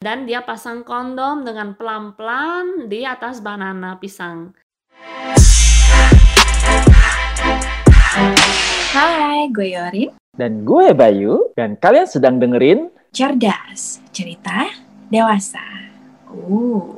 Dan dia pasang kondom dengan pelan-pelan di atas banana pisang. Hai, gue Yorin. Dan gue Bayu, dan kalian sedang dengerin Cerdas, cerita dewasa. Uh.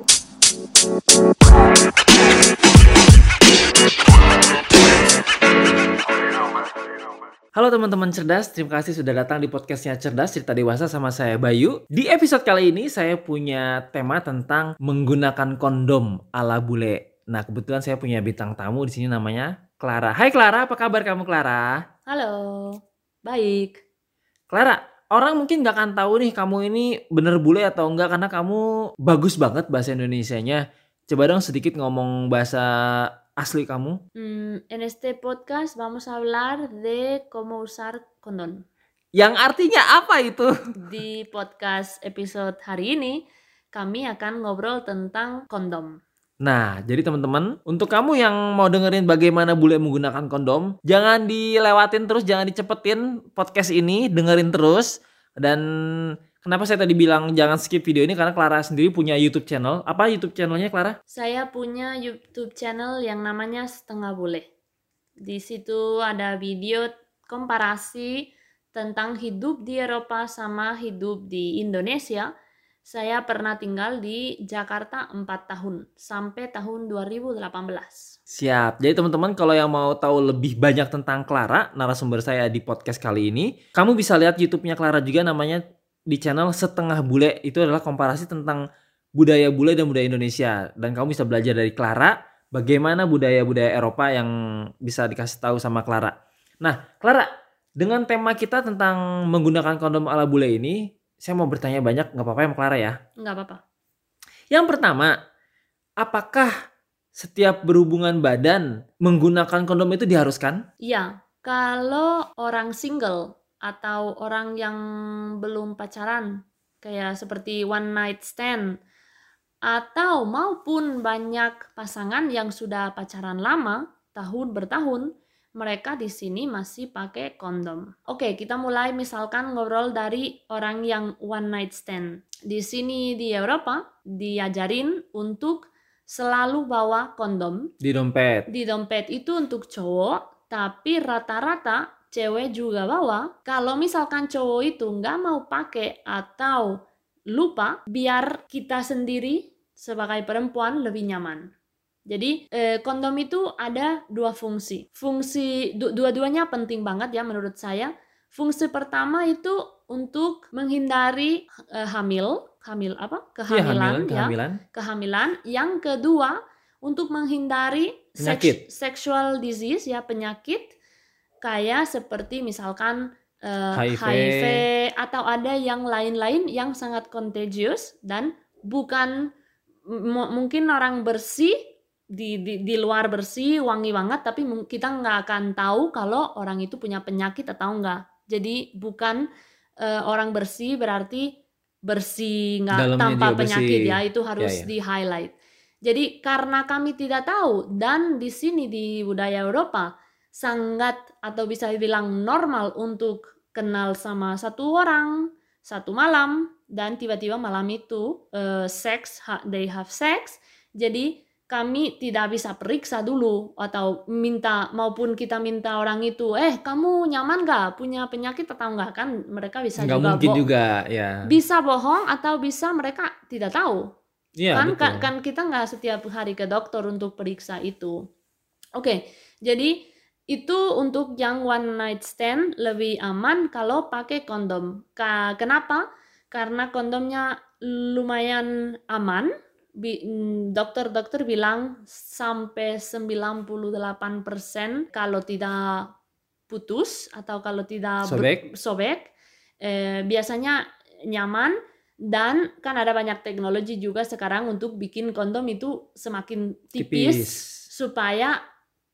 Halo teman-teman cerdas, terima kasih sudah datang di podcastnya Cerdas Cerita Dewasa sama saya Bayu. Di episode kali ini saya punya tema tentang menggunakan kondom ala bule. Nah kebetulan saya punya bintang tamu di sini namanya Clara. Hai Clara, apa kabar kamu Clara? Halo, baik. Clara, orang mungkin nggak akan tahu nih kamu ini bener bule atau enggak karena kamu bagus banget bahasa Indonesianya. Coba dong sedikit ngomong bahasa asli kamu. Mm, en este podcast vamos a hablar de cómo usar condón. Yang artinya apa itu? Di podcast episode hari ini, kami akan ngobrol tentang kondom. Nah, jadi teman-teman, untuk kamu yang mau dengerin bagaimana bule menggunakan kondom, jangan dilewatin terus, jangan dicepetin podcast ini, dengerin terus. Dan kenapa saya tadi bilang jangan skip video ini karena Clara sendiri punya YouTube channel. Apa YouTube channelnya Clara? Saya punya YouTube channel yang namanya Setengah Bule. Di situ ada video komparasi tentang hidup di Eropa sama hidup di Indonesia. Saya pernah tinggal di Jakarta 4 tahun sampai tahun 2018. Siap. Jadi teman-teman kalau yang mau tahu lebih banyak tentang Clara, narasumber saya di podcast kali ini, kamu bisa lihat YouTube-nya Clara juga namanya di channel Setengah Bule. Itu adalah komparasi tentang budaya bule dan budaya Indonesia. Dan kamu bisa belajar dari Clara bagaimana budaya-budaya Eropa yang bisa dikasih tahu sama Clara. Nah, Clara, dengan tema kita tentang menggunakan kondom ala bule ini, saya mau bertanya banyak, nggak apa-apa ya sama Clara ya? Nggak apa-apa. Yang pertama, apakah setiap berhubungan badan menggunakan kondom itu diharuskan? Iya, kalau orang single atau orang yang belum pacaran, kayak seperti one night stand, atau maupun banyak pasangan yang sudah pacaran lama, tahun bertahun, mereka di sini masih pakai kondom. Oke, kita mulai misalkan ngobrol dari orang yang one night stand. Di sini di Eropa diajarin untuk selalu bawa kondom. Di dompet. Di dompet itu untuk cowok, tapi rata-rata cewek juga bawa. Kalau misalkan cowok itu nggak mau pakai atau lupa, biar kita sendiri sebagai perempuan lebih nyaman. Jadi eh, kondom itu ada dua fungsi. Fungsi du dua-duanya penting banget ya menurut saya. Fungsi pertama itu untuk menghindari eh, hamil, hamil apa? Kehamilan, Iya, ya. kehamilan. Kehamilan. Yang kedua untuk menghindari seks- Penyakit. sexual disease ya penyakit kayak seperti misalkan eh, HIV. HIV atau ada yang lain-lain yang sangat contagious dan bukan mungkin orang bersih di, di di luar bersih wangi banget tapi kita nggak akan tahu kalau orang itu punya penyakit atau enggak jadi bukan eh, orang bersih berarti bersih nggak tanpa penyakit bersih. ya itu harus ya. di highlight jadi karena kami tidak tahu dan di sini di budaya Eropa sangat atau bisa dibilang normal untuk kenal sama satu orang satu malam dan tiba-tiba malam itu eh, seks ha- they have sex. Jadi kami tidak bisa periksa dulu atau minta maupun kita minta orang itu eh kamu nyaman gak punya penyakit atau enggak kan mereka bisa Nggak juga mungkin bo- juga, ya. bisa bohong atau bisa mereka tidak tahu Iya, kan, betul. kan kan kita nggak setiap hari ke dokter untuk periksa itu. Oke jadi itu untuk yang one night stand lebih aman kalau pakai kondom. Ka- kenapa? Karena kondomnya lumayan aman. Mm, dokter-dokter bilang sampai 98% kalau tidak putus atau kalau tidak Sobek. sobek. Eh, biasanya nyaman dan kan ada banyak teknologi juga sekarang untuk bikin kondom itu semakin tipis, supaya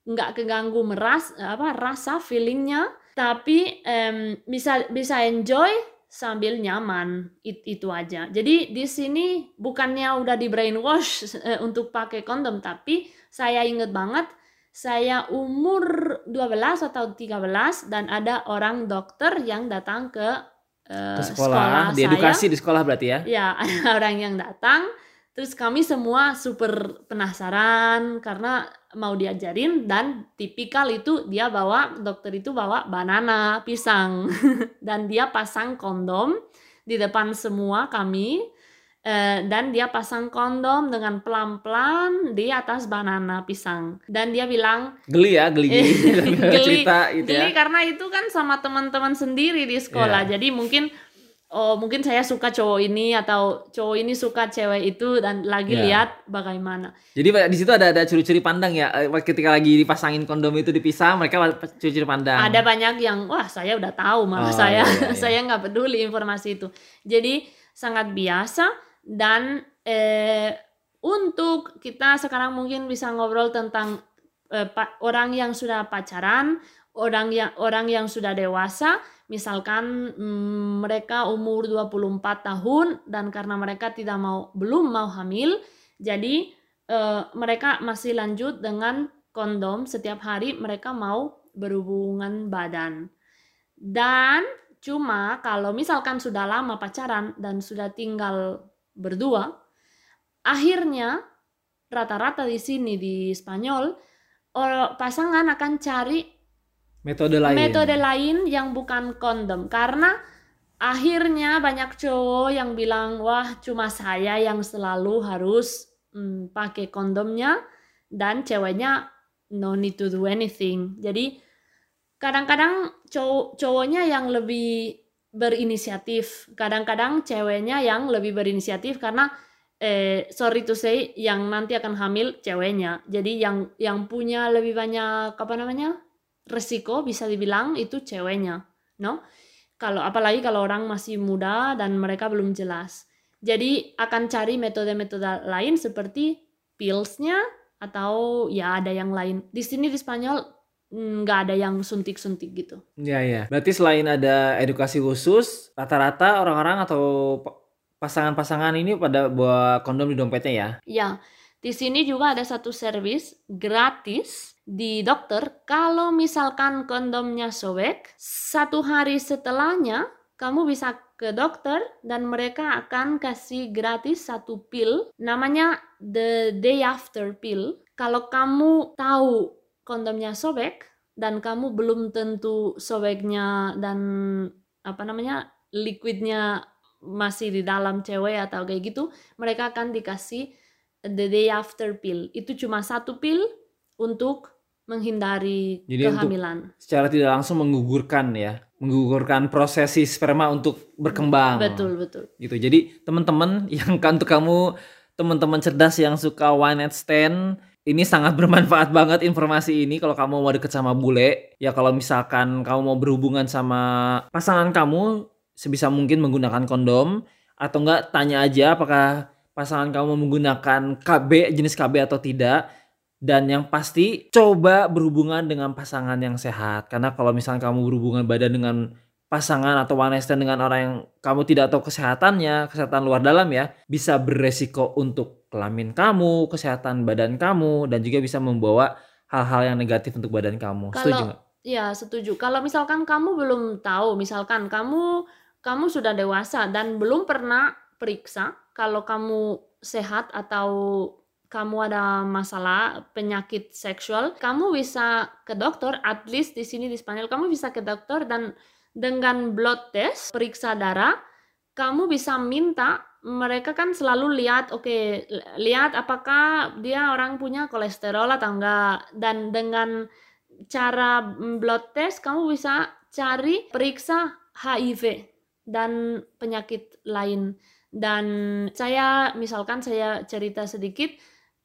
nggak keganggu meras apa rasa feelingnya. Tapi em, bisa bisa enjoy sambil nyaman It- itu aja. Jadi di sini bukannya udah di brainwash eh, untuk pakai kondom tapi saya inget banget saya umur 12 atau 13 dan ada orang dokter yang datang ke eh, Ke sekolah, di saya. edukasi di sekolah berarti ya. Ya, ada orang yang datang. Terus kami semua super penasaran karena mau diajarin dan tipikal itu dia bawa dokter itu bawa banana pisang dan dia pasang kondom di depan semua kami dan dia pasang kondom dengan pelan-pelan di atas banana pisang dan dia bilang Geli ya, geli geli, Geli, cerita gitu Geli ya. karena itu kan sama teman-teman sendiri di sekolah. Iya. Jadi mungkin oh mungkin saya suka cowok ini atau cowok ini suka cewek itu dan lagi Iya. lihat bagaimana. Jadi di situ ada ada curi-curi pandang ya. Eh, Ketika lagi dipasangin kondom itu dipisah, mereka curi-curi pandang. Ada banyak yang wah saya udah tahu malah Oh, saya iya, iya. saya nggak peduli informasi itu. Jadi sangat biasa dan eh, untuk kita sekarang mungkin bisa ngobrol tentang eh, orang yang sudah pacaran, orang yang orang yang sudah dewasa, misalkan mm, mereka umur 24 tahun dan karena mereka tidak mau belum mau hamil, jadi eh, mereka masih lanjut dengan kondom setiap hari mereka mau berhubungan badan. Dan cuma kalau misalkan sudah lama pacaran dan sudah tinggal berdua, akhirnya rata-rata di sini di Spanyol pasangan akan cari Metode lain. metode lain yang bukan kondom karena akhirnya banyak cowok yang bilang wah cuma saya yang selalu harus mm, pakai kondomnya dan ceweknya no need to do anything jadi kadang-kadang cowok cowoknya yang lebih berinisiatif kadang-kadang ceweknya yang lebih berinisiatif karena eh, sorry to say yang nanti akan hamil ceweknya jadi yang yang punya lebih banyak apa namanya resiko bisa dibilang itu ceweknya, no? Kalau apalagi kalau orang masih muda dan mereka belum jelas. Jadi akan cari metode-metode lain seperti pillsnya atau ya ada yang lain. Di sini di Spanyol nggak ada yang suntik-suntik gitu. Iya ya. Berarti selain ada edukasi khusus, rata-rata orang-orang atau pa- pasangan-pasangan ini pada bawa kondom di dompetnya ya. Ya, di sini juga ada satu servis gratis di dokter. Kalau misalkan kondomnya sobek, satu hari setelahnya kamu bisa ke dokter dan mereka akan kasih gratis satu pil namanya the day after pill. Kalau kamu tahu kondomnya sobek dan kamu belum tentu sobeknya dan apa namanya liquidnya masih di dalam cewek atau kayak gitu, mereka akan dikasih the day after pill. Itu cuma satu pil untuk menghindari Jadi untuk- kehamilan. Secara tidak langsung menggugurkan ya, menggugurkan prosesi sperma untuk berkembang. Betul, betul. Gitu. Jadi teman-teman yang kan untuk kamu teman-teman cerdas yang suka one night stand ini sangat bermanfaat banget informasi ini kalau kamu mau deket sama bule. Ya kalau misalkan kamu mau berhubungan sama pasangan kamu sebisa mungkin menggunakan kondom. Atau enggak tanya aja apakah pasangan kamu menggunakan KB jenis KB atau tidak. Dan yang pasti coba berhubungan dengan pasangan yang sehat. Karena kalau misalkan kamu berhubungan badan dengan pasangan atau one night stand dengan orang yang kamu tidak tahu kesehatannya, kesehatan luar dalam ya, bisa beresiko untuk kelamin kamu, kesehatan badan kamu, dan juga bisa membawa hal-hal yang negatif untuk badan kamu. Setuju Kalau- nggak? Ya, setuju. Kalau misalkan kamu belum tahu, misalkan kamu kamu sudah dewasa dan belum pernah periksa kalau kamu sehat atau kamu ada masalah penyakit seksual, kamu bisa ke dokter. At least di sini di Spanyol kamu bisa ke dokter dan dengan blood test, periksa darah, kamu bisa minta mereka kan selalu lihat oke lihat apakah dia orang punya kolesterol atau enggak. Dan dengan cara mm, blood test kamu bisa cari periksa HIV dan penyakit lain. Dan saya misalkan saya cerita sedikit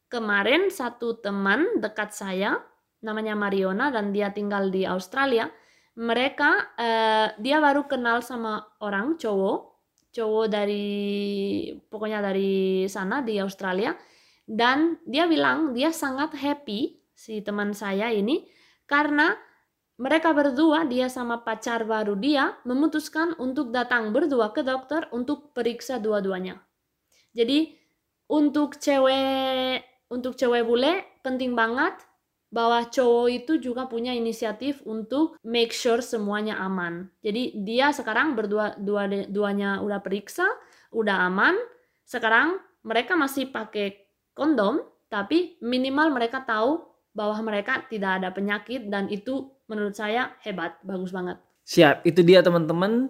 kemarin satu teman dekat saya namanya Mariona dan dia tinggal di Australia mereka eh, dia baru kenal sama orang cowok. Cowok dari pokoknya dari sana di Australia. Dan dia bilang dia sangat happy si teman saya ini karena mereka berdua dia sama pacar baru dia memutuskan untuk datang berdua ke dokter untuk periksa dua-duanya. Jadi untuk cewek untuk cewek bule penting banget bahwa cowok itu juga punya inisiatif untuk make sure semuanya aman. Jadi dia sekarang berdua dua duanya udah periksa, udah aman. Sekarang mereka masih pakai kondom, tapi minimal mereka tahu bahwa mereka tidak ada penyakit dan itu menurut saya hebat, bagus banget. Siap, itu dia teman-teman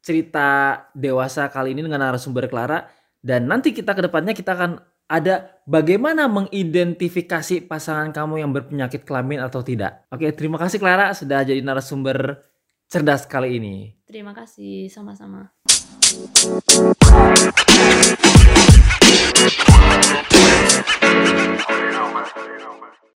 cerita dewasa kali ini dengan narasumber Clara dan nanti kita ke depannya kita akan ada bagaimana mengidentifikasi pasangan kamu yang berpenyakit kelamin atau tidak. Oke, terima kasih Clara sudah jadi narasumber cerdas kali ini. Terima kasih, sama-sama.